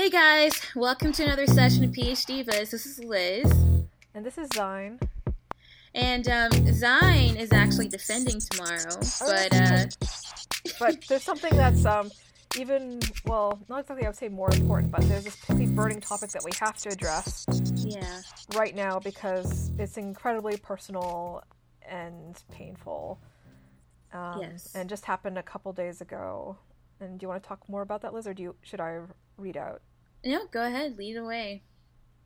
Hey guys, welcome to another session of PhD Buzz. This is Liz. And this is Zine. And um, Zine is actually defending tomorrow, but uh, But there's something that's um even well, not exactly I would say more important, but there's this pretty burning topic that we have to address yeah, right now because it's incredibly personal and painful. Um, Yes. And just happened a couple days ago. And do you want to talk more about that, Liz, or do you should I read out? No, go ahead, lead away.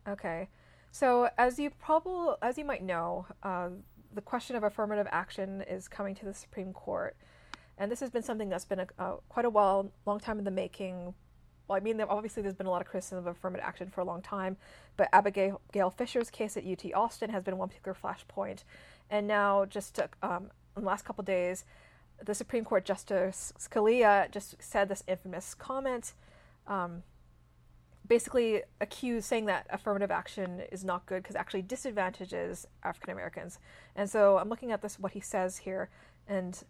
Okay. So, as you probably, as you might know, uh, the question of affirmative action is coming to the Supreme Court, and this has been something that's been a, quite a while, long time in the making. Well, I mean, obviously, there's been a lot of criticism of affirmative action for a long time, but Abigail Gail Fisher's case at UT Austin has been one particular flashpoint, and now just to, um, in the last couple days, the Supreme Court Justice Scalia just said this infamous comment basically accused saying that affirmative action is not good because actually disadvantages African Americans. And so I'm looking at this what he says here and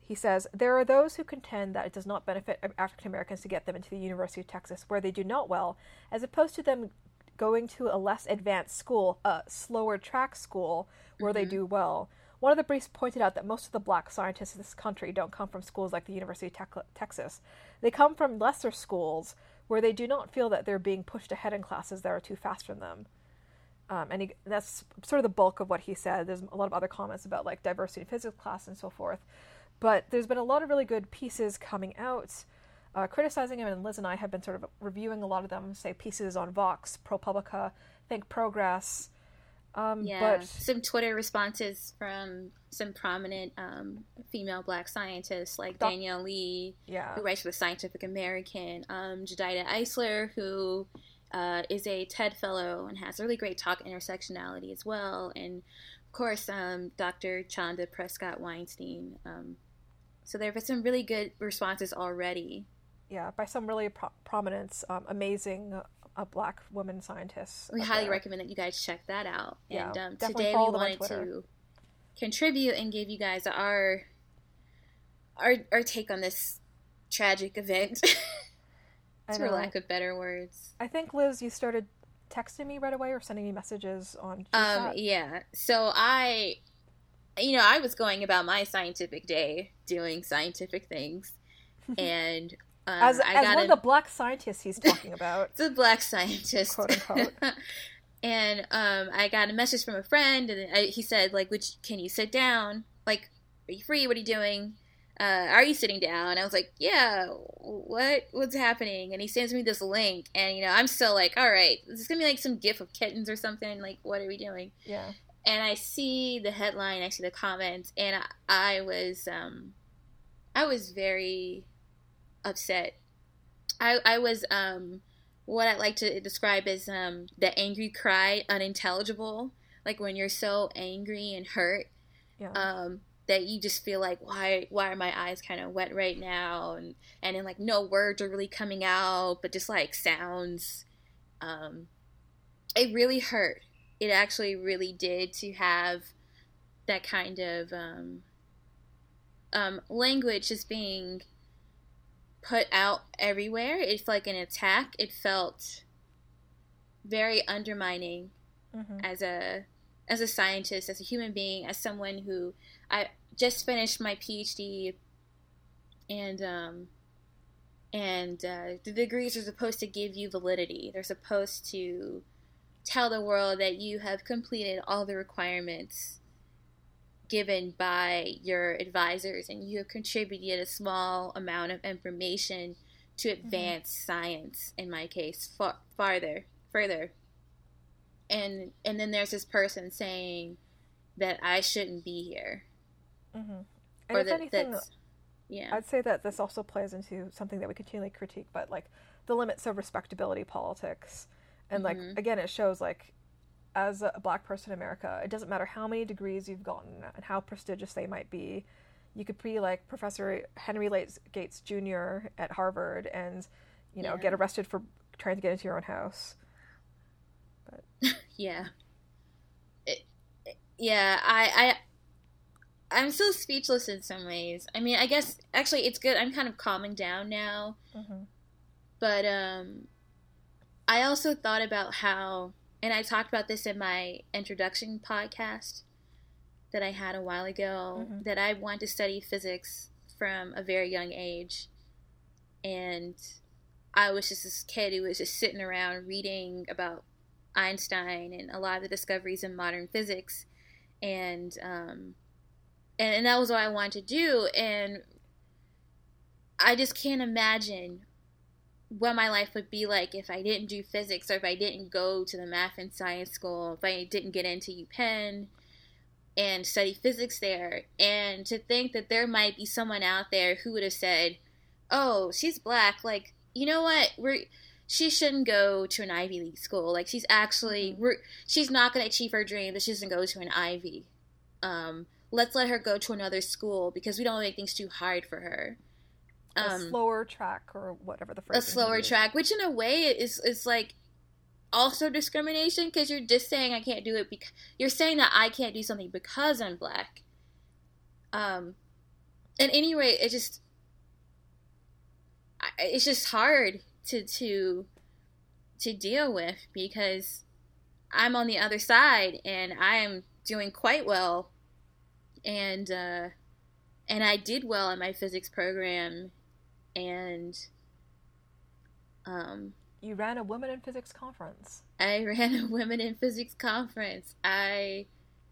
he says there are those who contend that it does not benefit African Americans to get them into the University of Texas where they do not well as opposed to them going to a less advanced school, a slower track school where they mm-hmm. do well. One of the briefs pointed out that most of the black scientists in this country don't come from schools like the University of Tec- Texas. They come from lesser schools where they do not feel that they're being pushed ahead in classes that are too fast for them. Um, and he, that's sort of the bulk of what he said. There's a lot of other comments about like diversity in physics class and so forth. But there's been a lot of really good pieces coming out uh, criticizing him, and Liz and I have been sort of reviewing a lot of them, say pieces on Vox, ProPublica, Think Progress. Um, Yeah, But some Twitter responses from some prominent um, female black scientists like Doc- Danielle Lee, yeah, who writes for the Scientific American, um, Jedidah Isler, who uh, is a TED Fellow and has a really great talk intersectionality as well, and of course, um, Dr. Chanda Prescod Weinstein. Um, so there have been some really good responses already. yeah, by some really pro- prominent, um, amazing uh, black woman scientist. We highly there. recommend that you guys check that out. Yeah, and um, today we follow them on wanted to contribute and give you guys our our our take on this tragic event, for lack of better words. I think Liz, you started texting me right away or sending me messages on Um, yeah. So I, you know, I was going about my scientific day, doing scientific things, and um, as as one of the black scientists he's talking about. the black scientist, Quote, unquote. and um, I got a message from a friend, and I, he said, like, "Would you- can you sit down? Like, are you free? What are you doing? Uh, are you sitting down?" I was like, "Yeah. What? What's happening?" And he sends me this link, and you know, I'm still like, "All right, this is gonna be like some gif of kittens or something. Like, what are we doing?" yeah, and I see the headline, I see the comments, and I, I was, um, I was very upset. I, I was, um, what I like to describe as um, the angry cry, unintelligible. Like when you're so angry and hurt, yeah. um, that you just feel like, why, why are my eyes kind of wet right now? And and then like no words are really coming out, but just like sounds. Um, it really hurt. It actually really did to have that kind of um, um, language just being put out everywhere. It's like an attack. It felt very undermining hmm as a as a scientist, as a human being, as someone who I just finished my PhD, and um, and uh, the degrees are supposed to give you validity. They're supposed to tell the world that you have completed all the requirements given by your advisors, and you have contributed a small amount of information to advance science. In my case, far, farther, further and and then there's this person saying that I shouldn't be here, hmm or And if that anything, that's yeah, I'd say that this also plays into something that we continually critique, but like the limits of respectability politics. And like Mhm. again, it shows like as a black person in America, it doesn't matter how many degrees you've gotten and how prestigious they might be. You could be like Professor Henry Gates Jr. at Harvard and you know Yeah. get arrested for trying to get into your own house. But yeah, it, it- yeah. I I I'm so speechless in some ways. I mean, I guess actually it's good. I'm kind of calming down now, hmm but um, I also thought about how, and I talked about this in my introduction podcast that I had a while ago, Mhm. that I wanted to study physics from a very young age. And I was just this kid who was just sitting around reading about Einstein and a lot of the discoveries in modern physics. And, um, and, and that was what I wanted to do. And I just can't imagine what my life would be like if I didn't do physics or if I didn't go to the math and science school, if I didn't get into UPenn and study physics there. And to think that there might be someone out there who would have said, "Oh, she's black. Like, you know what? We're she shouldn't go to an Ivy League school. Like, she's actually Mhm. we're she's not going to achieve her dream. That she doesn't go to an Ivy. Um, let's let her go to another school because we don't make things too hard for her." A Um, slower track or whatever the phrase. a slower track, which in a way is is like also discrimination because you're just saying I can't do it because you're saying that I can't do something because I'm black. Um, at any rate, it just it's just hard to to to deal with because I'm on the other side and I am doing quite well, and uh, and I did well in my physics program and um, You ran a women in physics conference. I ran a women in physics conference. I,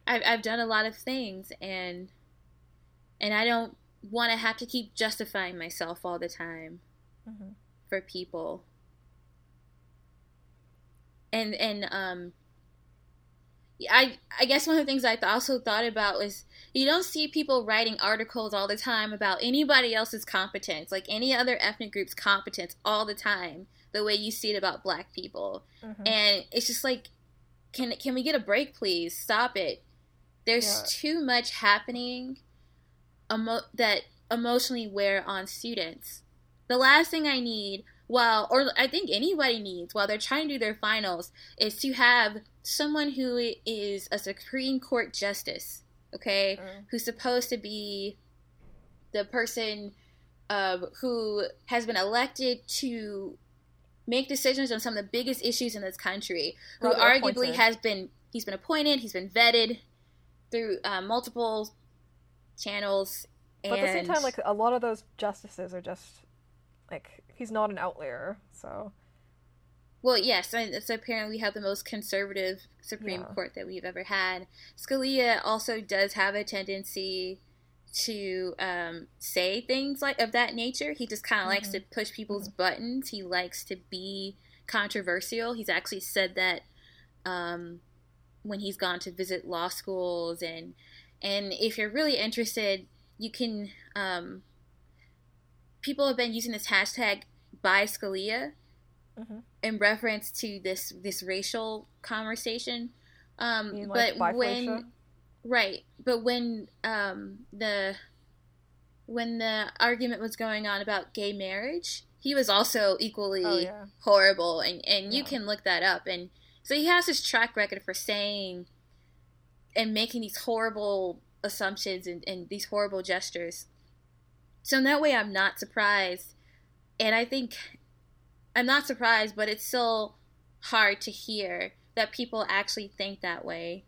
I've, I've done a lot of things, and and I don't want to have to keep justifying myself all the time hmm for people. And and um, I I guess one of the things I th- also thought about was you don't see people writing articles all the time about anybody else's competence, like any other ethnic group's competence, all the time, the way you see it about Black people. hmm And it's just like, can can we get a break, please? Stop it. There's Yeah. too much happening, emo- that emotionally wear on students. The last thing I need, while or I think anybody needs while they're trying to do their finals, is to have someone who is a Supreme Court justice, okay, Mm. who's supposed to be the person uh, who has been elected to make decisions on some of the biggest issues in this country, who Rather arguably appointed. has been he's been appointed, he's been vetted through uh, multiple channels. But at the same time, like a lot of those justices are just like he's not an outlier. So Well, yes, and it's apparently we have the most conservative Supreme Yeah. Court that we've ever had. Scalia also does have a tendency to um, say things like of that nature. He just kind of likes to push people's buttons. He likes to be controversial. He's actually said that um, when he's gone to visit law schools and and if you're really interested, you can. Um, people have been using this hashtag by Scalia mhm. in reference to this this racial conversation. Um, but like, when right, but when um, the when the argument was going on about gay marriage, he was also equally oh yeah, horrible, and and you can look that up. And so he has his track record for saying and making these horrible assumptions and, and these horrible gestures. So in that way, I'm not surprised, and I think I'm not surprised, but it's still hard to hear that people actually think that way.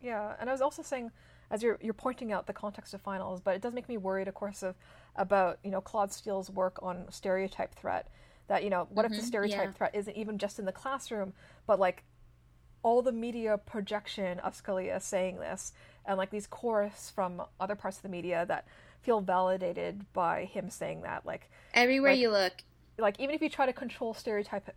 yeah. And I was also saying, as you're you're pointing out the context of finals, but it does make me worried, of course, of about you know Claude Steele's work on stereotype threat. That you know, what if the Mhm, stereotype yeah. threat isn't even just in the classroom, but like all the media projection of Scalia saying this, and like these chorus from other parts of the media that feel validated by him saying that, like Everywhere Like- you look, like even if you try to control stereotype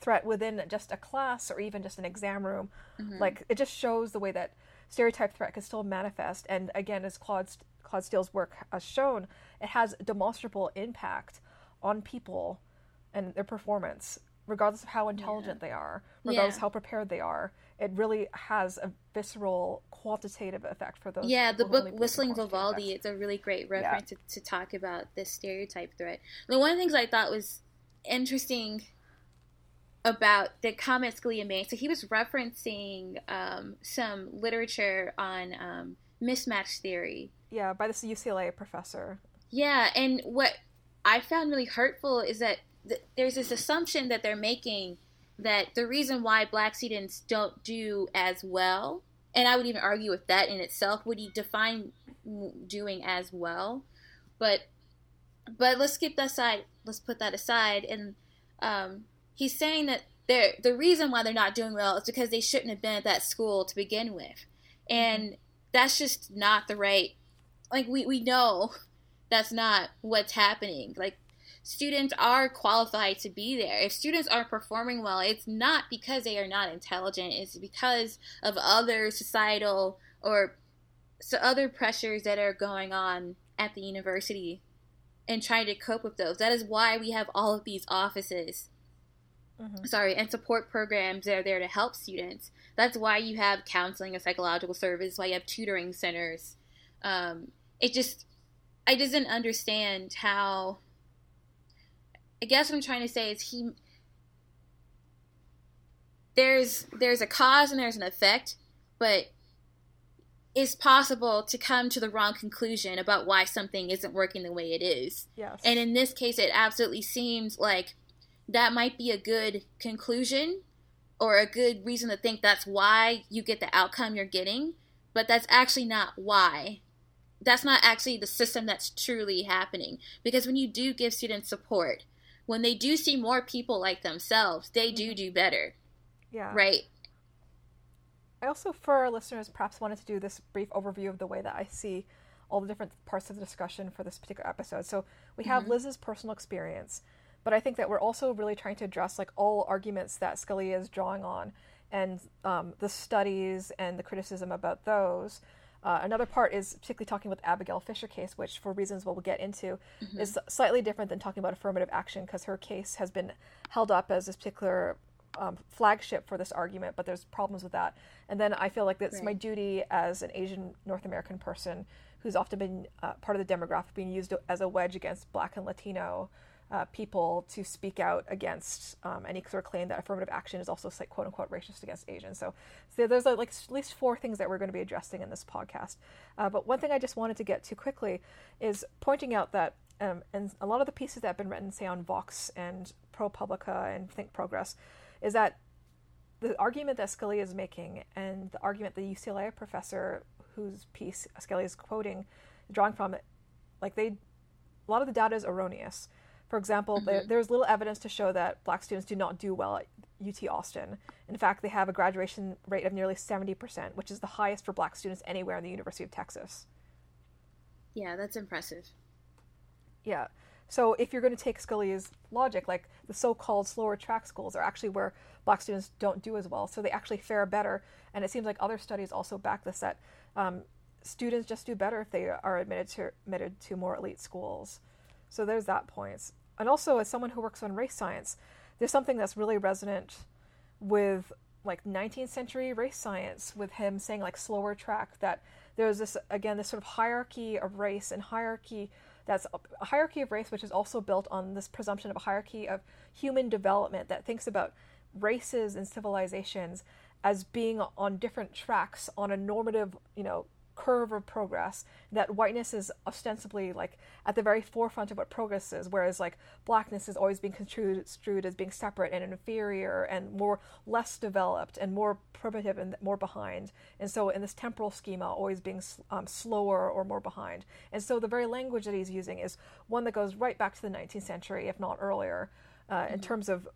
threat within just a class or even just an exam room Mhm. like it just shows the way that stereotype threat can still manifest and again as claude claude steele's work has shown it has demonstrable impact on people and their performance regardless of how intelligent they are regardless Yeah. of how prepared they are it really has a visceral quantitative effect for those yeah, the book only believe in Whistling Vivaldi, effects. it's a really great reference to, to talk about this stereotype threat. And one of the things I thought was interesting about the comments Scalia made, so he was referencing um, some literature on um, mismatch theory. yeah by this ucla professor Yeah, and what I found really hurtful is that th- there's this assumption that they're making that the reason why black students don't do as well, and I would even argue with that in itself, would he define doing as well? But but let's keep that aside. Let's put that aside. And um, he's saying that they're, the reason why they're not doing well is because they shouldn't have been at that school to begin with, and that's just not the right. Like we we know that's not what's happening. Like students are qualified to be there. If students are performing well, it's not because they are not intelligent, it's because of other societal or so other pressures that are going on at the university and trying to cope with those. That is why we have all of these offices. Mm-hmm. Sorry, and support programs that are there to help students. That's why you have counseling and psychological service, why you have tutoring centers. Um, it just, I doesn't understand how I guess what I'm trying to say is he there's there's a cause and there's an effect, but it's possible to come to the wrong conclusion about why something isn't working the way it is. Yes. And in this case it absolutely seems like that might be a good conclusion or a good reason to think that's why you get the outcome you're getting, but that's actually not why. That's not actually the system that's truly happening. Because when you do give students support, when they do see more people like themselves, they do mm-hmm. do better. Yeah. Right. I also, for our listeners, perhaps wanted to do this brief overview of the way that I see all the different parts of the discussion for this particular episode. So we have mm-hmm. Liz's personal experience, but I think that we're also really trying to address like all arguments that Scalia is drawing on and um, the studies and the criticism about those. Uh, another part is particularly talking about the Abigail Fisher case, which, for reasons we'll get into, mm-hmm. is slightly different than talking about affirmative action because her case has been held up as this particular um, flagship for this argument, but there's problems with that. And then I feel like it's right. my duty as an Asian North American person who's often been uh, part of the demographic being used as a wedge against Black and Latino uh, people to speak out against um, any sort of claim that affirmative action is also like quote unquote racist against Asians. So, so there's like at least four things that we're going to be addressing in this podcast. Uh, but one thing I just wanted to get to quickly is pointing out that um, and a lot of the pieces that have been written, say on Vox and ProPublica and Think Progress, is that the argument that Scalia is making and the argument the UCLA professor whose piece Scalia is quoting, drawing from, like they, a lot of the data is erroneous. For example, mm-hmm. there, there's little evidence to show that black students do not do well at UT Austin. In fact, they have a graduation rate of nearly 70%, which is the highest for black students anywhere in the University of Texas. Yeah, that's impressive. Yeah. So if you're going to take Scalia's logic, like the so-called slower track schools are actually where black students don't do as well, so they actually fare better. And it seems like other studies also back this that um, students just do better if they are admitted to admitted to more elite schools. So there's that point. And also, as someone who works on race science, there's something that's really resonant with like 19th century race science, with him saying like slower track that there's this again this sort of hierarchy of race and hierarchy that's a hierarchy of race which is also built on this presumption of a hierarchy of human development that thinks about races and civilizations as being on different tracks on a normative you know curve of progress that whiteness is ostensibly like at the very forefront of what progress is whereas like blackness is always being construed as being separate and inferior and more less developed and more primitive and more behind. And so in this temporal schema always being um, slower or more behind. And so the very language that he's using is one that goes right back to the 19th century if not earlier uh, mm-hmm. in terms of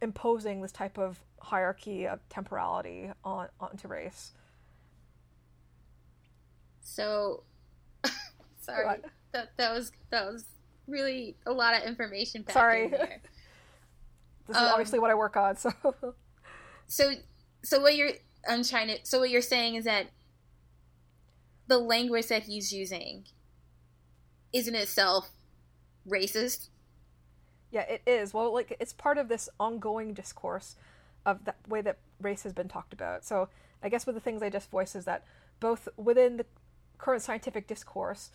imposing this type of hierarchy of temporality on onto race so, sorry, what? that that was that was really a lot of information. sorry, this is um, obviously what I work on. So, so, so what you're I'm trying to. So what you're saying is that the language that he's using is in itself racist. Yeah, it is. Well, like it's part of this ongoing discourse of the way that race has been talked about. So I guess with the things I just voiced is that both within the current scientific discourse,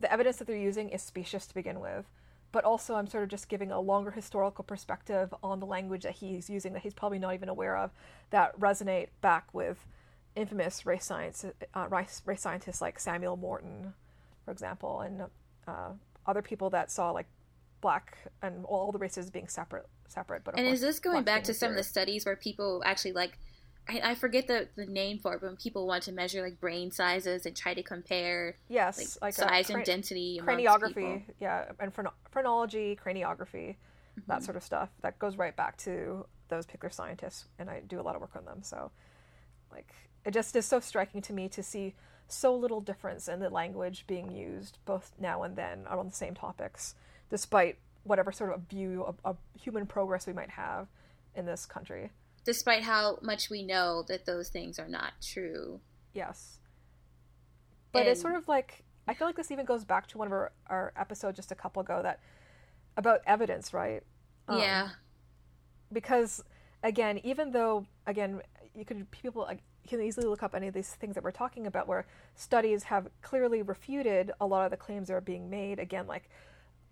the evidence that they're using is specious to begin with. But also, I'm sort of just giving a longer historical perspective on the language that he's using that he's probably not even aware of that resonate back with infamous race science uh, race, race scientists like Samuel Morton, for example, and uh, other people that saw like black and all the races being separate separate but and is this going back to some of the studies where people actually like I, I, forget the, the name for it, but when people want to measure like brain sizes and try to compare yes, like, like size and density, craniography, yeah, and phrenology, craniography, mm-hmm. that sort of stuff. That goes right back to those particular scientists, and I do a lot of work on them. So, like, it just is so striking to me to see so little difference in the language being used both now and then on the same topics, despite whatever sort of view of, of human progress we might have in this country despite how much we know that those things are not true. Yes. But and... it's sort of like I feel like this even goes back to one of our, our episodes just a couple ago that about evidence, right? Um, yeah. Because again, even though again you could people like, can easily look up any of these things that we're talking about where studies have clearly refuted a lot of the claims that are being made. Again, like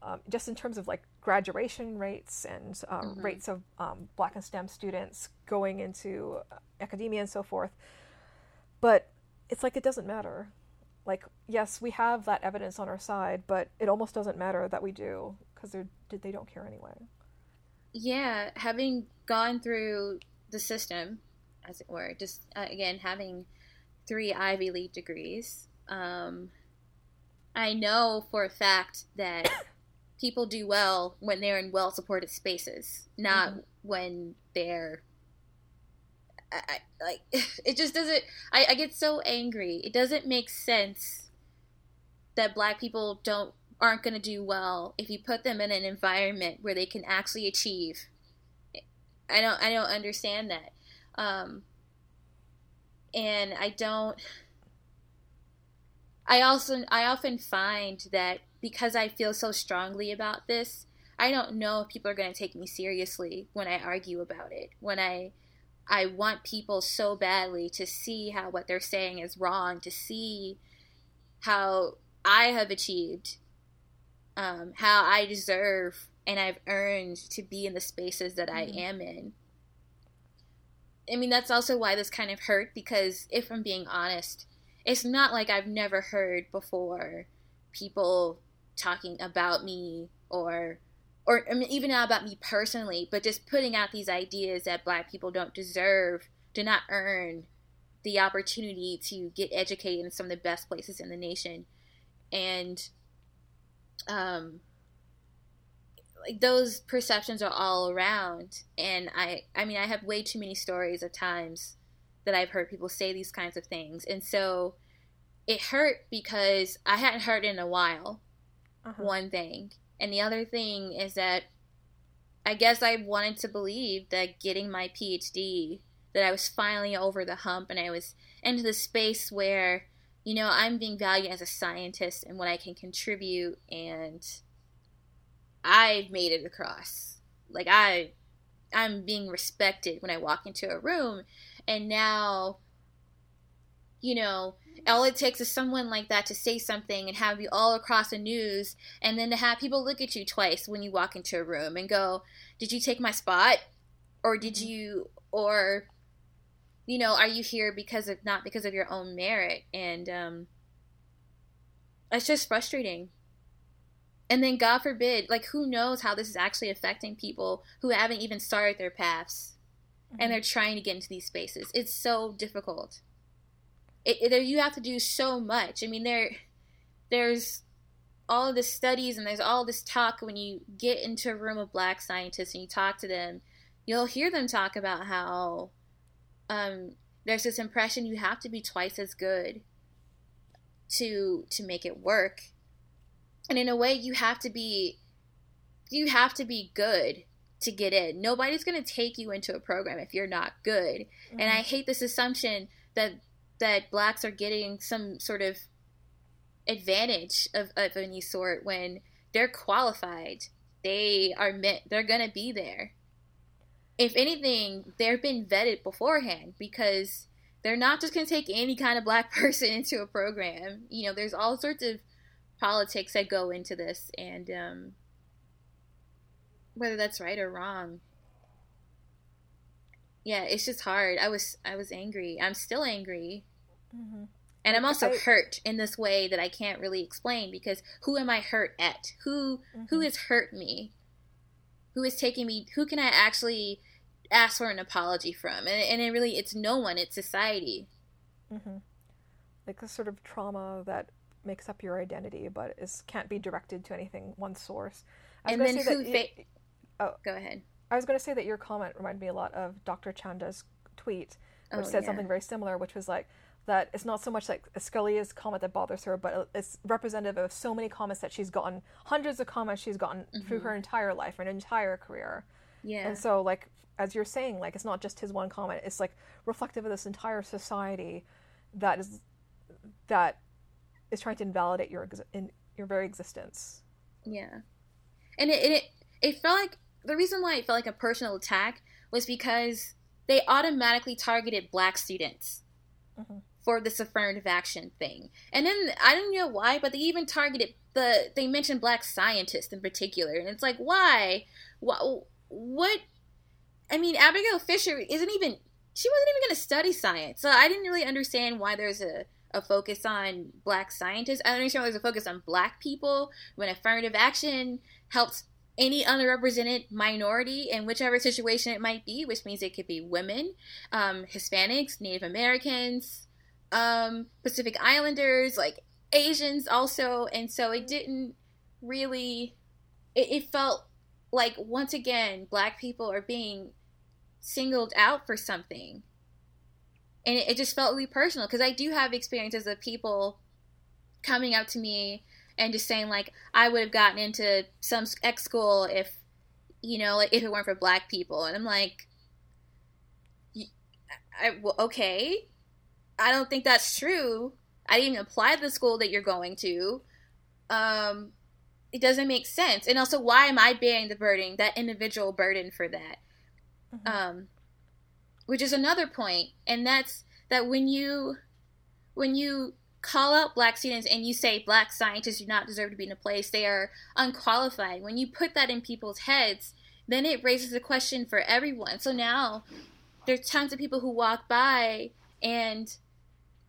um, just in terms of like graduation rates and um, mm-hmm. rates of um, Black and STEM students going into uh, academia and so forth. But it's like it doesn't matter. Like, yes, we have that evidence on our side, but it almost doesn't matter that we do because they they don't care anyway. Yeah, having gone through the system, as it were, just uh, again having three Ivy League degrees, um, I know for a fact that people do well when they're in well supported spaces, not mm-hmm. when they're I, I, like it just doesn't I, I get so angry. It doesn't make sense that black people don't aren't going to do well if you put them in an environment where they can actually achieve. I don't I don't understand that. Um, and I don't I also I often find that because I feel so strongly about this, I don't know if people are going to take me seriously when I argue about it. When I I want people so badly to see how what they're saying is wrong, to see how I have achieved, um, how I deserve and I've earned to be in the spaces that I mm-hmm. am in. I mean, that's also why this kind of hurt because if I'm being honest, it's not like I've never heard before people talking about me or or I mean, even about me personally, but just putting out these ideas that black people don't deserve, do not earn the opportunity to get educated in some of the best places in the nation. And um like those perceptions are all around and I I mean I have way too many stories of times that I've heard people say these kinds of things. And so it hurt because I hadn't heard in a while uh-huh. one thing. And the other thing is that I guess I wanted to believe that getting my PhD, that I was finally over the hump and I was into the space where, you know, I'm being valued as a scientist and what I can contribute and I've made it across. Like I I'm being respected when I walk into a room and now you know, all it takes is someone like that to say something and have you all across the news and then to have people look at you twice when you walk into a room and go did you take my spot? Or did mm-hmm. you or you know are you here because of not because of your own merit? And um it's just frustrating. And then god forbid like who knows how this is actually affecting people who haven't even started their paths and they're trying to get into these spaces. It's so difficult. It, it, you have to do so much. I mean, there, there's all of the studies and there's all this talk. When you get into a room of black scientists and you talk to them, you'll hear them talk about how um, there's this impression you have to be twice as good to to make it work, and in a way, you have to be you have to be good to get in. Nobody's going to take you into a program if you're not good. Mm-hmm. And I hate this assumption that that blacks are getting some sort of advantage of, of any sort when they're qualified. They are meant, they're going to be there. If anything, they've been vetted beforehand because they're not just going to take any kind of black person into a program. You know, there's all sorts of politics that go into this, and um, whether that's right or wrong, yeah, it's just hard. I was I was angry. I'm still angry. Mm-hmm. And I'm also I, hurt in this way that I can't really explain because who am I hurt at? Who mm-hmm. who has hurt me? Who is taking me? Who can I actually ask for an apology from? And, and it really, it's no one. It's society. Mm-hmm. Like a sort of trauma that makes up your identity, but is can't be directed to anything one source. and then who? Fa- oh, go ahead. I was going to say that your comment reminded me a lot of Dr. Chanda's tweet, which oh, said yeah. something very similar, which was like that it's not so much like Scalia's comment that bothers her, but it's representative of so many comments that she's gotten, hundreds of comments she's gotten mm-hmm. through her entire life, her entire career. Yeah. And so, like, as you're saying, like, it's not just his one comment, it's like reflective of this entire society that is, that is trying to invalidate your, in, your very existence. Yeah. And it, it, it felt like, the reason why it felt like a personal attack was because they automatically targeted black students. Mm-hmm for this affirmative action thing. And then I don't know why, but they even targeted the they mentioned black scientists in particular, and it's like why? What? What? I mean, Abigail Fisher isn't even she wasn't even going to study science, so I didn't really understand why there's a a focus on black scientists. I don't understand why there's a focus on black people when affirmative action helps any underrepresented minority in whichever situation it might be, which means it could be women, um, Hispanics, Native Americans, um, Pacific Islanders, like Asians also, and so it didn't really. It, it felt like once again, black people are being singled out for something, and it, it just felt really personal because I do have experiences of people coming up to me and just saying like I would have gotten into some X school if you know like if it weren't for black people, and I'm like. I, well, okay, I don't think that's true. I didn't apply to the school that you're going to. Um, it doesn't make sense. And also, why am I bearing the burden, that individual burden for that? Mm-hmm. Um, which is another point, and that's that when you when you call out black students and you say black scientists do not deserve to be in a place, they are unqualified. When you put that in people's heads, then it raises a question for everyone. So now there's tons of people who walk by and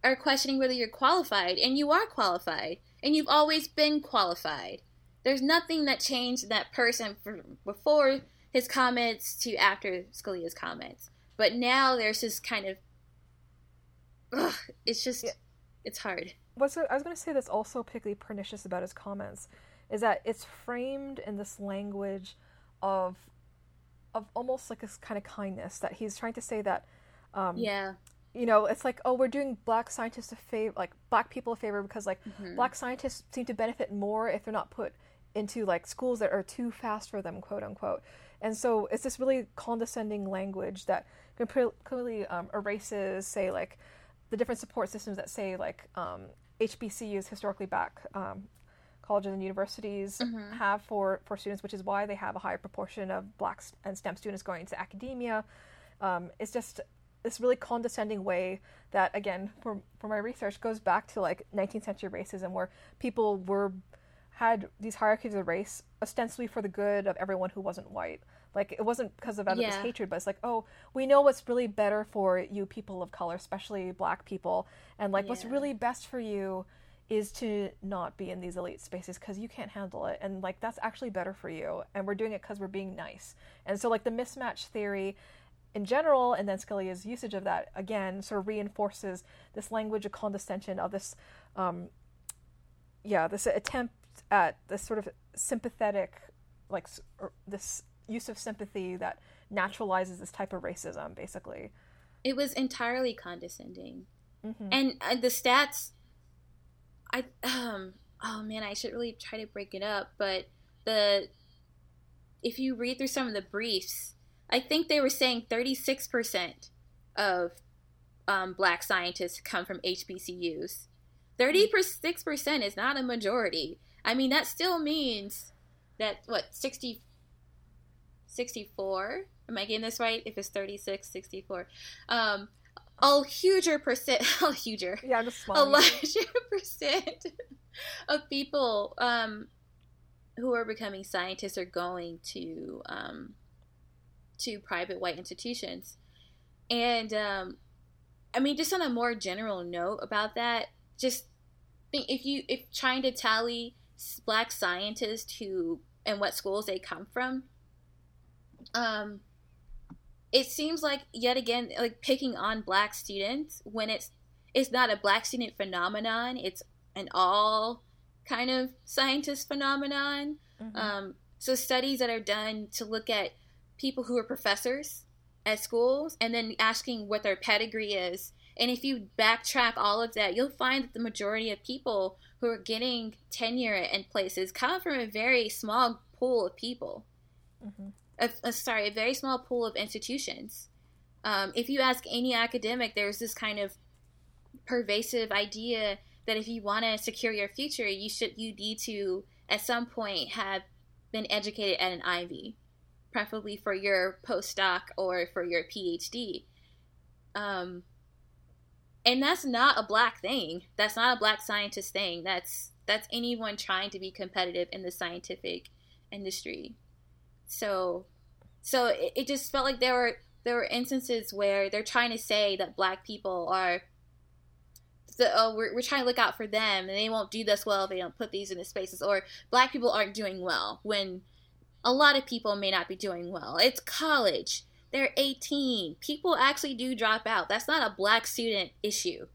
are questioning whether you're qualified, and you are qualified, and you've always been qualified. There's nothing that changed that person from before his comments to after Scalia's comments. But now there's this kind of, ugh, it's just, yeah. It's hard. What's I was going to say that's also particularly pernicious about his comments is that it's framed in this language of, of almost like this kind of kindness that he's trying to say that, um, yeah, you know, it's like, oh, we're doing black scientists a favor, like black people a favor because like mm-hmm. black scientists seem to benefit more if they're not put into like schools that are too fast for them, quote unquote. And so it's this really condescending language that completely um, erases, say, like the different support systems that say like um, HBCUs, historically black um, colleges and universities, mm-hmm. have for for students, which is why they have a higher proportion of black and STEM students going into academia. Um, it's just this really condescending way that again for for my research goes back to like 19th century racism where people were had these hierarchies of race ostensibly for the good of everyone who wasn't white like it wasn't because of yeah. this hatred but it's like oh we know what's really better for you people of color especially black people and like yeah. what's really best for you is to not be in these elite spaces because you can't handle it and like that's actually better for you and we're doing it because we're being nice and so like the mismatch theory in general, and then Scalia's usage of that again sort of reinforces this language of condescension of this, um, yeah, this attempt at this sort of sympathetic, like this use of sympathy that naturalizes this type of racism, basically. It was entirely condescending, mm-hmm. and uh, the stats. I um oh man, I should really try to break it up, but the if you read through some of the briefs I think they were saying 36% of um, black scientists come from HBCUs. 36% is not a majority. I mean, that still means that, what, 60, 64? Am I getting this right? If it's 36, 64. Um, a huger percent, a huger, yeah, just a larger percent of people um, who are becoming scientists are going to um, to private white institutions. And um, I mean, just on a more general note about that, just think if you if trying to tally black scientists who and what schools they come from um it seems like yet again like picking on black students when it's it's not a black student phenomenon it's an all kind of scientist phenomenon. Mm-hmm. um, so studies that are done to look at people who are professors at schools and then asking what their pedigree is. And if you backtrack all of that you'll find that the majority of people who are getting tenure in places come from a very small pool of people. Mm-hmm a, a sorry, a very small pool of institutions. Um, if you ask any academic, there's this kind of pervasive idea that if you want to secure your future, you should you need to at some point have been educated at an Ivy, preferably for your postdoc or for your PhD. Um, and that's not a black thing. That's not a black scientist thing. That's that's anyone trying to be competitive in the scientific industry. So, so it, it just felt like there were there were instances where they're trying to say that black people are the, oh, we're, we're trying to look out for them and they won't do this well if they don't put these in the spaces or black people aren't doing well when a lot of people may not be doing well. It's college. They're 18 people actually do drop out. That's not a black student issue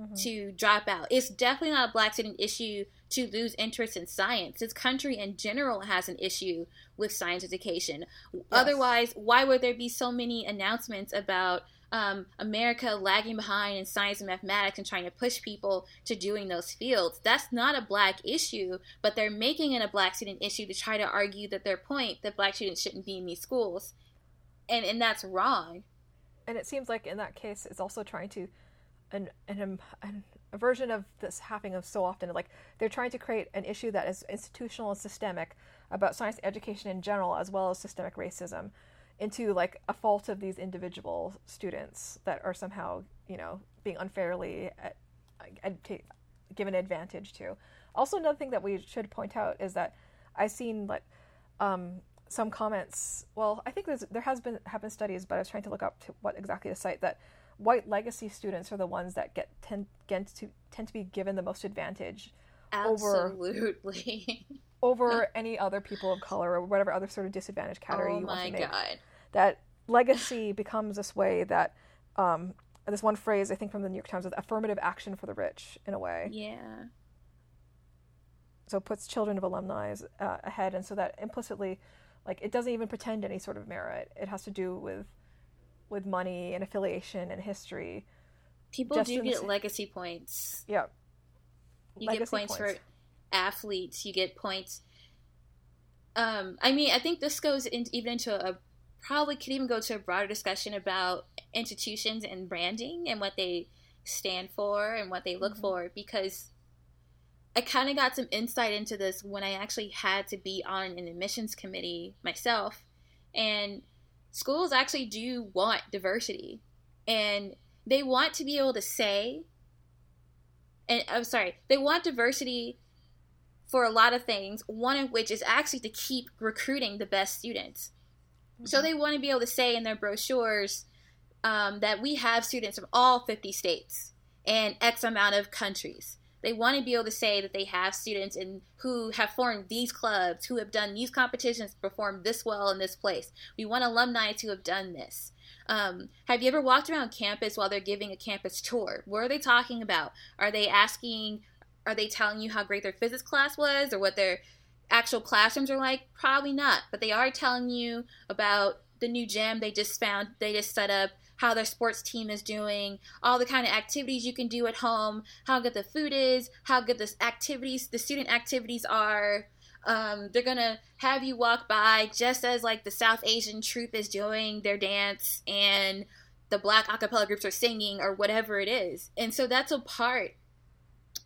mm-hmm. to drop out. It's definitely not a black student issue to lose interest in science. This country in general has an issue with science education. Yes. Otherwise, why would there be so many announcements about um, America lagging behind in science and mathematics and trying to push people to doing those fields? That's not a black issue, but they're making it a black student issue to try to argue that their point that black students shouldn't be in these schools. And, and that's wrong. And it seems like in that case, it's also trying to an, an, an a version of this happening of so often. Like they're trying to create an issue that is institutional and systemic about science education in general, as well as systemic racism, into like a fault of these individual students that are somehow you know being unfairly at, at, given advantage to. Also, another thing that we should point out is that I've seen like um, some comments. Well, I think there has been have been studies, but I was trying to look up to what exactly the site that white legacy students are the ones that get tend, get to tend to be given the most advantage Absolutely. over over any other people of color or whatever other sort of disadvantaged category oh you want to make. God. That legacy becomes this way that um, this one phrase I think from the New York Times is affirmative action for the rich in a way. Yeah. So it puts children of alumni uh, ahead, and so that implicitly, like it doesn't even pretend any sort of merit. It has to do with with money and affiliation and history. People do get legacy points. Yeah. You legacy get points, points, for athletes. You get points. Um, I mean, I think this goes in, even into a probably could even go to a broader discussion about institutions and branding and what they stand for and what they look mm-hmm. for because I kind of got some insight into this when I actually had to be on an admissions committee myself and schools actually do want diversity and they want to be able to say and I'm sorry, they want diversity for a lot of things, one of which is actually to keep recruiting the best students. Mm-hmm. So they want to be able to say in their brochures um, that we have students from all 50 states and X amount of countries. They want to be able to say that they have students and who have formed these clubs, who have done these competitions, performed this well in this place. We want alumni to have done this. Um, have you ever walked around campus while they're giving a campus tour? What are they talking about? Are they asking? Are they telling you how great their physics class was, or what their actual classrooms are like? Probably not. But they are telling you about the new gym they just found. They just set up how their sports team is doing, all the kind of activities you can do at home, how good the food is, how good the activities, the student activities are. Um, they're gonna have you walk by just as like the South Asian troupe is doing their dance and the black acapella groups are singing or whatever it is. And so that's a part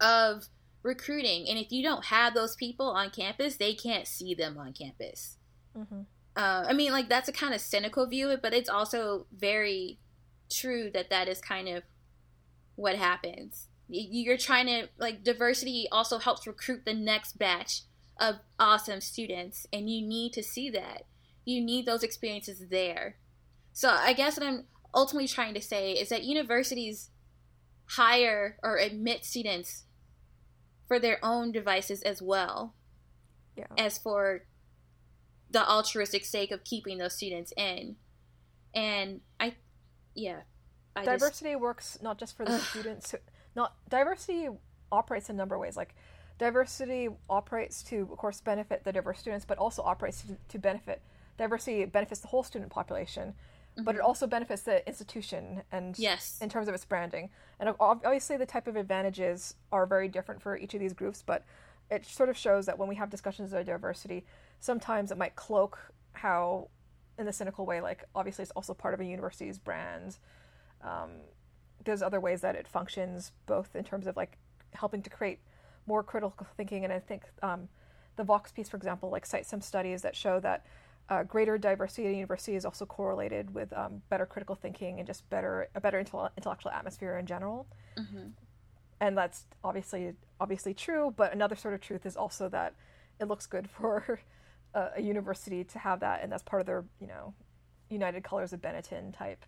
of recruiting. And if you don't have those people on campus, they can't see them on campus. Mm-hmm uh, I mean, like that's a kind of cynical view of it, but it's also very true that that is kind of what happens. You're trying to like diversity also helps recruit the next batch of awesome students, and you need to see that. You need those experiences there. So I guess what I'm ultimately trying to say is that universities hire or admit students for their own devices as well Yeah. as for the altruistic sake of keeping those students in. And I, yeah, I just, diversity works not just for the students. Who, not diversity operates in a number of ways. Like diversity operates to, of course, benefit the diverse students, but also operates to, to benefit diversity benefits the whole student population. But it mm-hmm. also benefits the institution and Yes. in terms of its branding. And obviously, the type of advantages are very different for each of these groups. But it sort of shows that when we have discussions about diversity, sometimes it might cloak how, in the cynical way, like obviously it's also part of a university's brand. Um, there's other ways that it functions, both in terms of like helping to create more critical thinking. And I think um, the Vox piece, for example, like cites some studies that show that uh, greater diversity at a university is also correlated with um, better critical thinking and just better a better intell- intellectual atmosphere in general. And that's obviously obviously true. But another sort of truth is also that it looks good for a, a university to have that, and that's part of their you know United Colors of Benetton type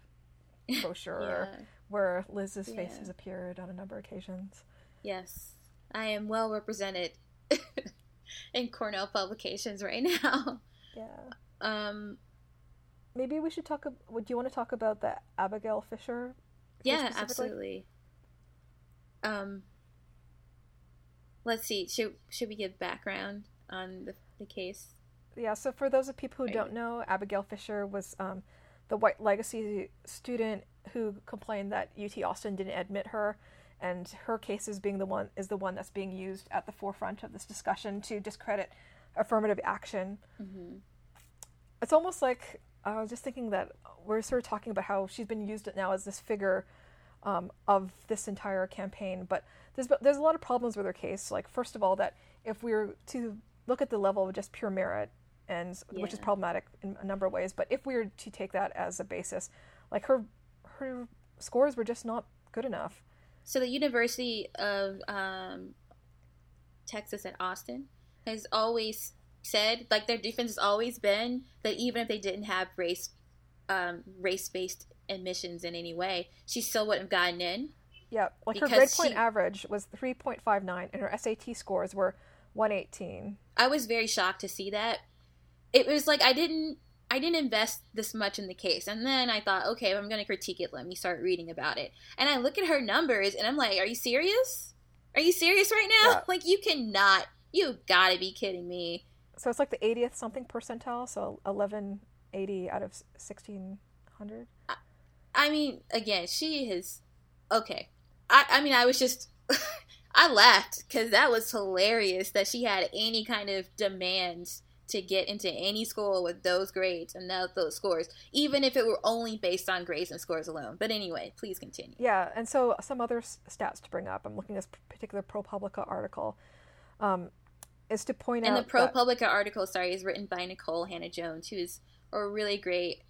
brochure Yeah. where Liz's face has appeared on a number of occasions. Yes, I am well represented in Cornell publications right now. Yeah. Um, Maybe we should talk. Would you want to talk about the Abigail Fisher? yeah, absolutely. Um, let's see. Should should we give background on the the case? Yeah. So for those of people who Right. don't know, Abigail Fisher was um, the white legacy student who complained that UT Austin didn't admit her, and her case is being the one is the one that's being used at the forefront of this discussion to discredit affirmative action. Mm-hmm. it's almost like I was just thinking that we're sort of talking about how she's been used now as this figure um, of this entire campaign, but there's there's a lot of problems with her case. Like first of all, that if we were to look at the level of just pure merit, and which is problematic in a number of ways, but if we were to take that as a basis, like her her scores were just not good enough. So the University of um, Texas at Austin has always said, like their defense has always been that even if they didn't have race um, race based admissions in any way, she still wouldn't have gotten in. Yeah, like her grade point she- average was three point five nine, and her SAT scores were one eighteen. I was very shocked to see that. It was like I didn't I didn't invest this much in the case. And then I thought, okay, if I'm going to critique it, let me start reading about it. And I look at her numbers and I'm like, are you serious? Are you serious right now? Yeah. Like you cannot. You got to be kidding me. So it's like the 80th something percentile, so 1180 out of 1600. I mean, again, she has okay. I I mean, I was just I laughed cuz that was hilarious that she had any kind of demands to get into any school with those grades and those, those scores, even if it were only based on grades and scores alone. But anyway, please continue. Yeah, and so some other s- stats to bring up. I'm looking at this particular ProPublica article. Um, is to point And out And the that- ProPublica article, sorry, is written by Nikole Hannah-Jones, who is a really great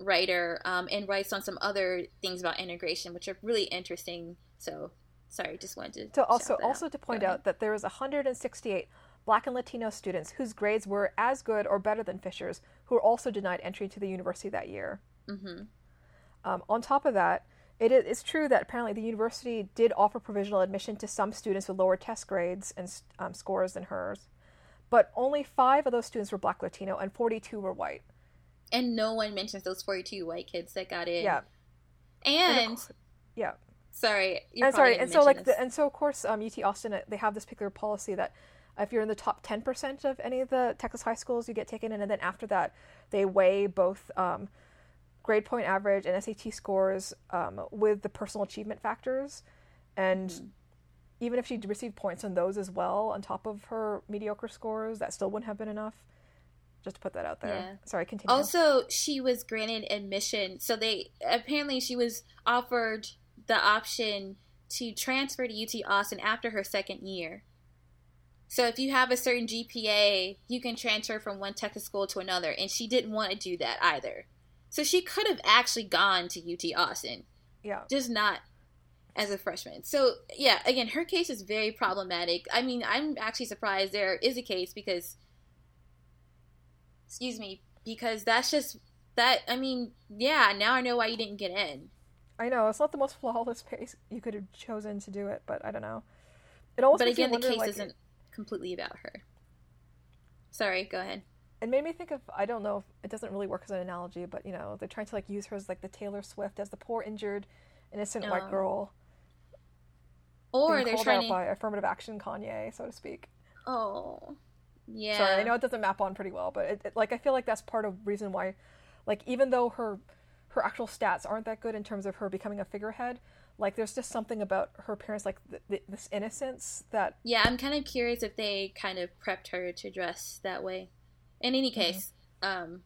writer um, and writes on some other things about integration, which are really interesting. So, sorry, just wanted to. to also that also out. to point out that there is 168 Black and Latino students whose grades were as good or better than Fisher's, who were also denied entry to the university that year. hmm Um, on top of that, it is true that apparently the university did offer provisional admission to some students with lower test grades and um, scores than hers, but only five of those students were Black Latino and 42 were white. And no one mentions those 42 white kids that got in. Yeah, And, of yeah. sorry, and sorry, and so like the, and so of course um, UT Austin they have this particular policy that if you're in the top 10% of any of the Texas high schools you get taken in and then after that they weigh both um, grade point average and SAT scores um, with the personal achievement factors and Mm-hmm. even if she received points on those as well on top of her mediocre scores that still wouldn't have been enough just to put that out there Yeah. sorry continue Also, she was granted admission. So they apparently she was offered the option to transfer to UT Austin after her second year. So if you have a certain GPA, you can transfer from one Texas school to another, and she didn't want to do that either. So she could have actually gone to UT Austin, yeah just not as a freshman. So yeah, again, her case is very problematic. I mean, I'm actually surprised there is a case because excuse me, because that's just that I mean, yeah, now I know why you didn't get in. I know it's not the most flawless pace you could have chosen to do it, but I don't know. It almost but again, the wonder, case like, isn't completely about her. Sorry, go ahead. it made me think of I don't know if it doesn't really work as an analogy, but you know they're trying to like use her as like the Taylor Swift as the poor injured innocent white Oh. girl Or they're trying out to. by affirmative action Kanye, so to speak. Oh, yeah. Sorry, I know it doesn't map on pretty well, but it, it- like I feel like that's part of reason why, like even though her her actual stats aren't that good in terms of her becoming a figurehead, like there's just something about her parents, like th- th- this innocence that Yeah, I'm kind of curious if they kind of prepped her to dress that way. In any Mm-hmm. case, um,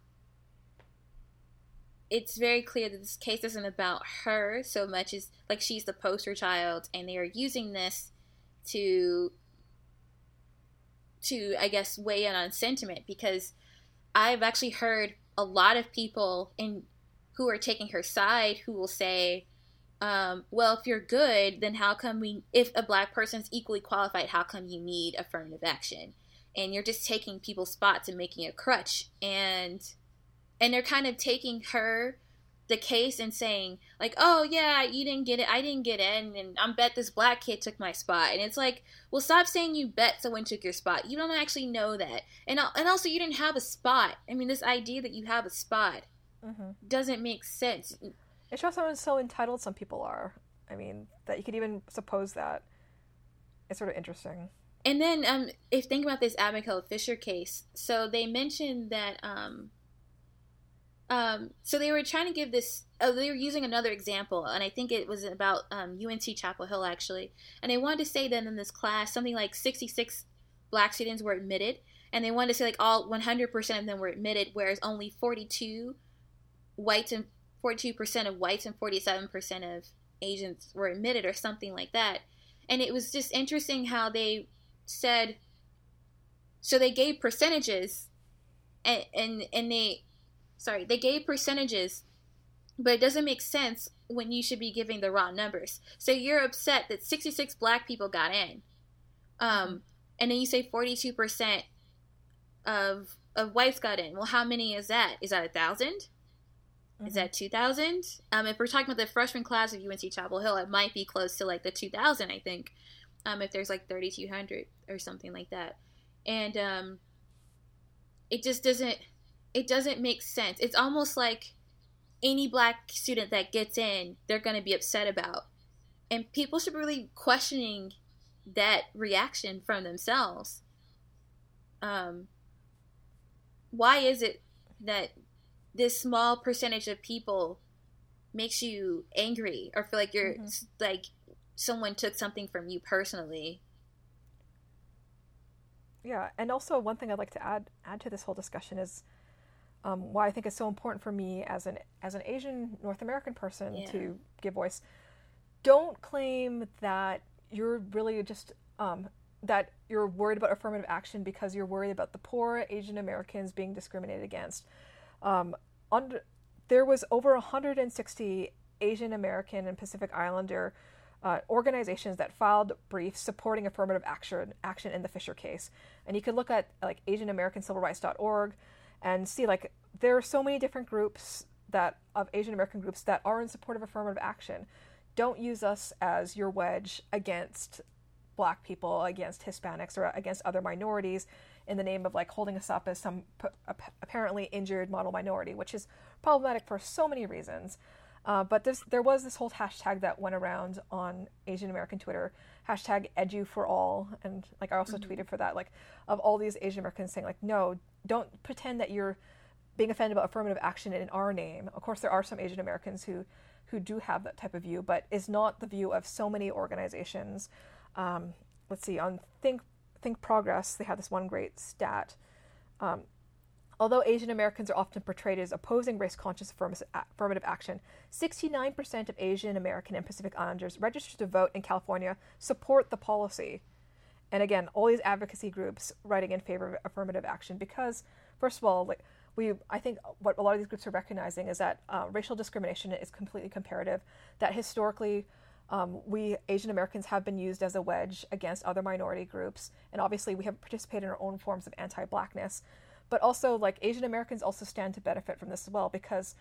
it's very clear that this case isn't about her so much as like she's the poster child, and they are using this to to I guess weigh in on sentiment because I've actually heard a lot of people in who are taking her side who will say um, well, if you're good, then how come we, if a black person's equally qualified, how come you need affirmative action? And you're just taking people's spots and making a crutch. And, and they're kind of taking her, the case, and saying, like, oh, yeah, you didn't get it, I didn't get in, and I'm bet this black kid took my spot. And it's like, well, stop saying you bet someone took your spot. You don't actually know that. And, and also, you didn't have a spot. I mean, this idea that you have a spot Mhm. doesn't make sense. it shows how so entitled some people are. I mean, that you could even suppose that. It's sort of interesting. And then, um, if think about this Abigail Fisher case, so they mentioned that, um, um, so they were trying to give this. Oh, they were using another example, and I think it was about um, UNC Chapel Hill actually. And they wanted to say that in this class, something like sixty-six black students were admitted, and they wanted to say like all one hundred percent of them were admitted, whereas only forty-two whites and forty-two percent of whites and forty-seven percent of Asians were admitted, or something like that. And it was just interesting how they said so they gave percentages and and, and they sorry they gave percentages but it doesn't make sense when you should be giving the raw numbers. So you're upset that 66 black people got in um and then you say 42% of of whites got in. Well how many is that? Is that a thousand is that 2000 um if we're talking about the freshman class of unc chapel hill it might be close to like the 2000 i think um if there's like 3200 or something like that. And um it just doesn't it doesn't make sense. It's almost like any black student that gets in they're going to be upset about. And people should be really questioning that reaction from themselves. Um why is it that this small percentage of people makes you angry or feel like you're Mhm. like someone took something from you personally Yeah, and also one thing I'd like to add add to this whole discussion is um, why I think it's so important for me as an as an Asian North American person Yeah. to give voice. Don't claim that you're really just um, that you're worried about affirmative action because you're worried about the poor Asian Americans being discriminated against. Um, on, there was over 160 Asian American and Pacific Islander uh, organizations that filed briefs supporting affirmative action action in the Fisher case. And you could look at like AsianAmericanCivilRights.org and see like there are so many different groups that of Asian American groups that are in support of affirmative action. Don't use us as your wedge against black people, against Hispanics, or against other minorities in the name of like holding us up as some p- apparently injured model minority, which is problematic for so many reasons. Uh, but this, there was this whole hashtag that went around on Asian American Twitter, hashtag edu for all, and like I also tweeted for that, like of all these Asian Americans saying like, no, don't pretend that you're being offended about affirmative action in our name. Of course, there are some Asian Americans who who do have that type of view, but is not the view of so many organizations. Um, let's see on Think Think Progress, they have this one great stat. Um, Although Asian Americans are often portrayed as opposing race conscious affirmative action, 69% of Asian American and Pacific Islanders registered to vote in California support the policy. And again, all these advocacy groups writing in favor of affirmative action because, first of all, like we, I think what a lot of these groups are recognizing is that uh, racial discrimination is completely comparative. That historically, um, we Asian Americans have been used as a wedge against other minority groups, and obviously we have participated in our own forms of anti-blackness but also like Asian Americans also stand to benefit from this as well because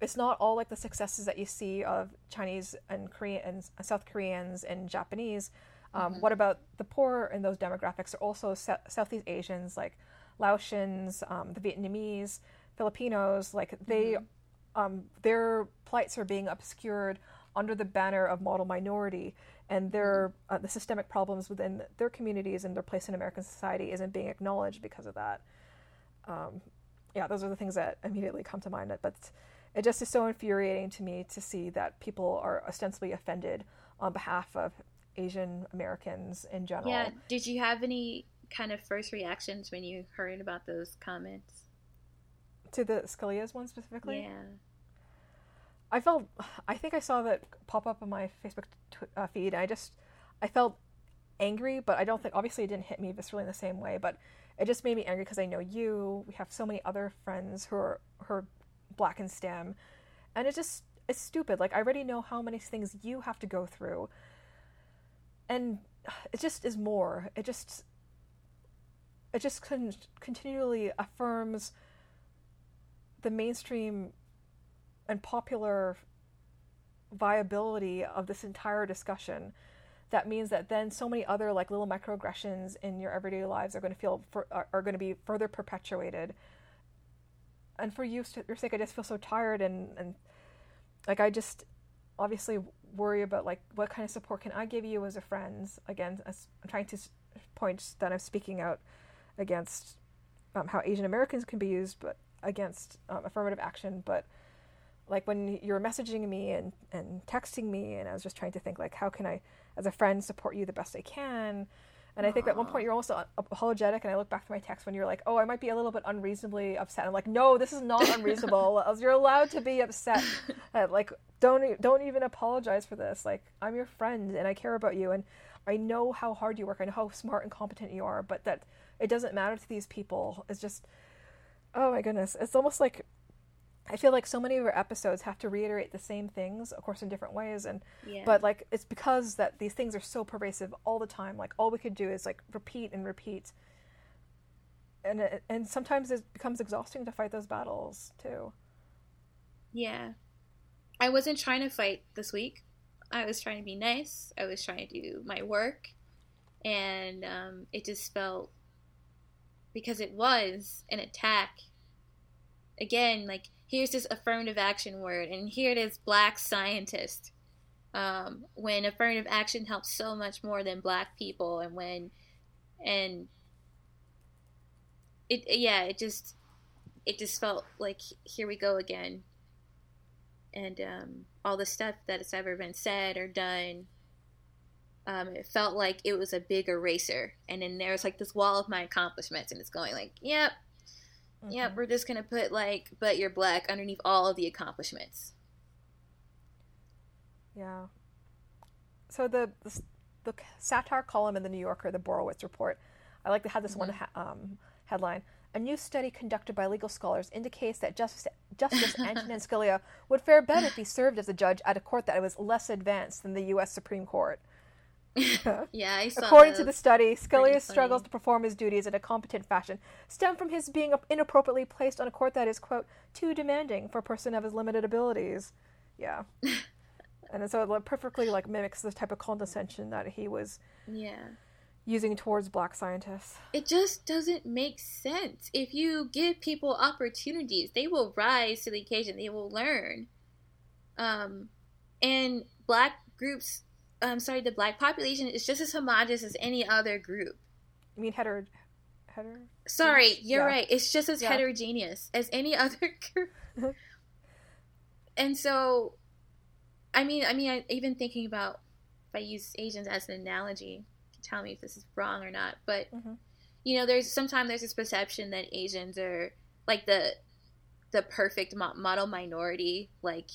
it's not all like the successes that you see of Chinese and Korean and South Koreans and Japanese. Um, mm-hmm. What about the poor in those demographics are also Southeast Asians like Laotians, um, the Vietnamese, Filipinos. Like they, mm-hmm. um, their plights are being obscured under the banner of model minority, and their mm-hmm. uh, the systemic problems within their communities and their place in American society isn't being acknowledged because of that. Um, yeah, those are the things that immediately come to mind. But it just is so infuriating to me to see that people are ostensibly offended on behalf of Asian Americans in general. Yeah. Did you have any kind of first reactions when you heard about those comments? To the Scalia's one specifically? Yeah. I felt, I think I saw that pop up on my Facebook uh, feed. I just, I felt angry, but I don't think, obviously, it didn't hit me viscerally in the same way, but it just made me angry because I know you. We have so many other friends who are, who are black and STEM. And it just, it's stupid. Like, I already know how many things you have to go through. And it just is more. It just, it just con- continually affirms the mainstream and popular viability of this entire discussion that means that then so many other like little microaggressions in your everyday lives are going to feel for, are, going to be further perpetuated. And for you your sake i just feel so tired and and like i just obviously worry about like what kind of support can i give you as a friend? Again i'm trying to point that i'm speaking out against um, how asian americans can be used but against um, affirmative action but like when you're messaging me and, and texting me and i was just trying to think like how can i as a friend support you the best i can? And Aww. i think at one point you're also apologetic and i look back to my text when you're like oh i might be a little bit unreasonably upset. I'm like no this is not unreasonable. You're allowed to be upset uh, like don't don't even apologize for this. Like i'm your friend and i care about you and i know how hard you work. I know how smart and competent you are but that it doesn't matter to these people. It's just oh my goodness. It's almost like I feel like so many of our episodes have to reiterate the same things, of course, in different ways, and yeah. but like it's because that these things are so pervasive all the time. Like all we could do is like repeat and repeat, and it, and sometimes it becomes exhausting to fight those battles too. Yeah, I wasn't trying to fight this week. I was trying to be nice. I was trying to do my work, and um, it just felt because it was an attack. Again, like here's this affirmative action word, and here it is, black scientist. Um, when affirmative action helps so much more than black people, and when, and it, yeah, it just, it just felt like here we go again, and um, all the stuff that has ever been said or done. Um, it felt like it was a big eraser, and then there's like this wall of my accomplishments, and it's going like, yep, Mm-hmm. Yep, we're just gonna put like "but you're black" underneath all of the accomplishments. Yeah. So the, the, the satire column in the New Yorker, the Borowitz report, I like to have this mm-hmm. one ha- um, headline. A new study conducted by legal scholars indicates that Justice, Justice Antonin Scalia would fare better if he served as a judge at a court that was less advanced than the U.S. Supreme Court. yeah, I saw According to the study, Scalia's struggles to perform his duties in a competent fashion stem from his being inappropriately placed on a court that is, quote, too demanding for a person of his limited abilities. Yeah. and so it perfectly like mimics the type of condescension that he was yeah using towards black scientists. It just doesn't make sense. If you give people opportunities, they will rise to the occasion. They will learn. Um, and black groups I'm sorry, the black population is just as homogenous as any other group. You mean hetero? hetero? Sorry, you're yeah. right. It's just as yeah. heterogeneous as any other group. and so, I mean, I mean, I, even thinking about if I use Asians as an analogy, tell me if this is wrong or not. But mm-hmm. you know, there's sometimes there's this perception that Asians are like the the perfect model minority. Like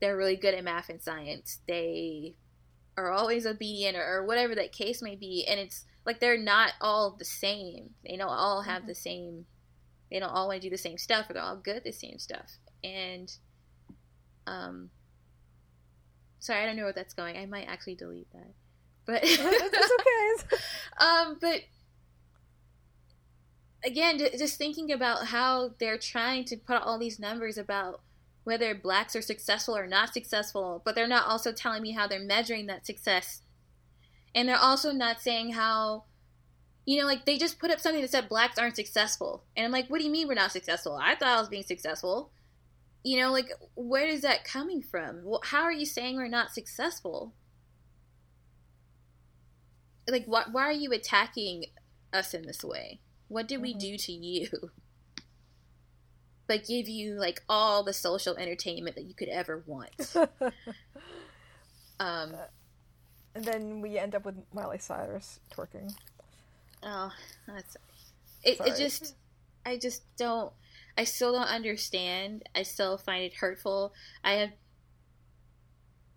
they're really good at math and science. They are always obedient or, or whatever that case may be and it's like they're not all the same. They don't all have mm-hmm. the same they don't all want to do the same stuff or they're all good at the same stuff. And um sorry i don't know where that's going. I might actually delete that. But it's okay. Um but again just thinking about how they're trying to put all these numbers about whether blacks are successful or not successful, but they're not also telling me how they're measuring that success. And they're also not saying how, you know, like they just put up something that said blacks aren't successful. And I'm like, what do you mean we're not successful? I thought I was being successful. You know, like, where is that coming from? How are you saying we're not successful? Like, why, why are you attacking us in this way? What did we mm-hmm. do to you? but give you like all the social entertainment that you could ever want. um, and then we end up with Miley Cyrus twerking. Oh, that's it. It just, I just don't. I still don't understand. I still find it hurtful. I have.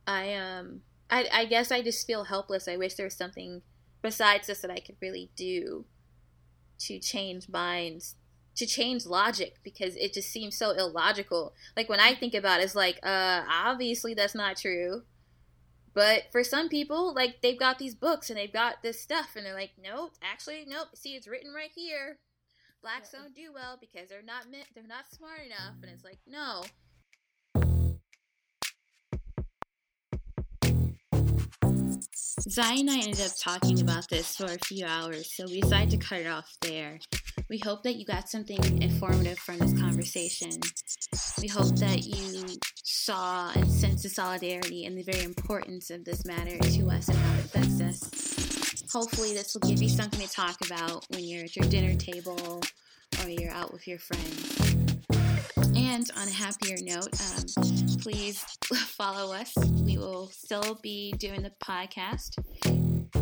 I um. I I guess I just feel helpless. I wish there was something besides this that I could really do to change minds to change logic because it just seems so illogical. Like when I think about it, it's like, uh, obviously that's not true. But for some people, like they've got these books and they've got this stuff, and they're like, nope, actually, nope. See, it's written right here. Blacks don't do well because they're not they're not smart enough, and it's like, no. Zion and I ended up talking about this for a few hours, so we decided to cut it off there. We hope that you got something informative from this conversation. We hope that you saw and sensed the solidarity and the very importance of this matter to us and how it affects us. Hopefully, this will give you something to talk about when you're at your dinner table or you're out with your friends. And on a happier note, um, please follow us. We will still be doing the podcast.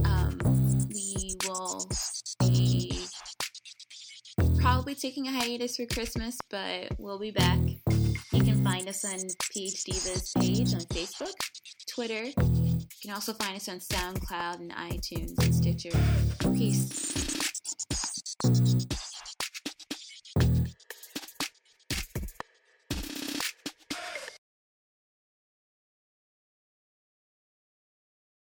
Um, we will be probably taking a hiatus for Christmas, but we'll be back. You can find us on PhD Divas page on Facebook, Twitter. You can also find us on SoundCloud and iTunes and Stitcher. Peace.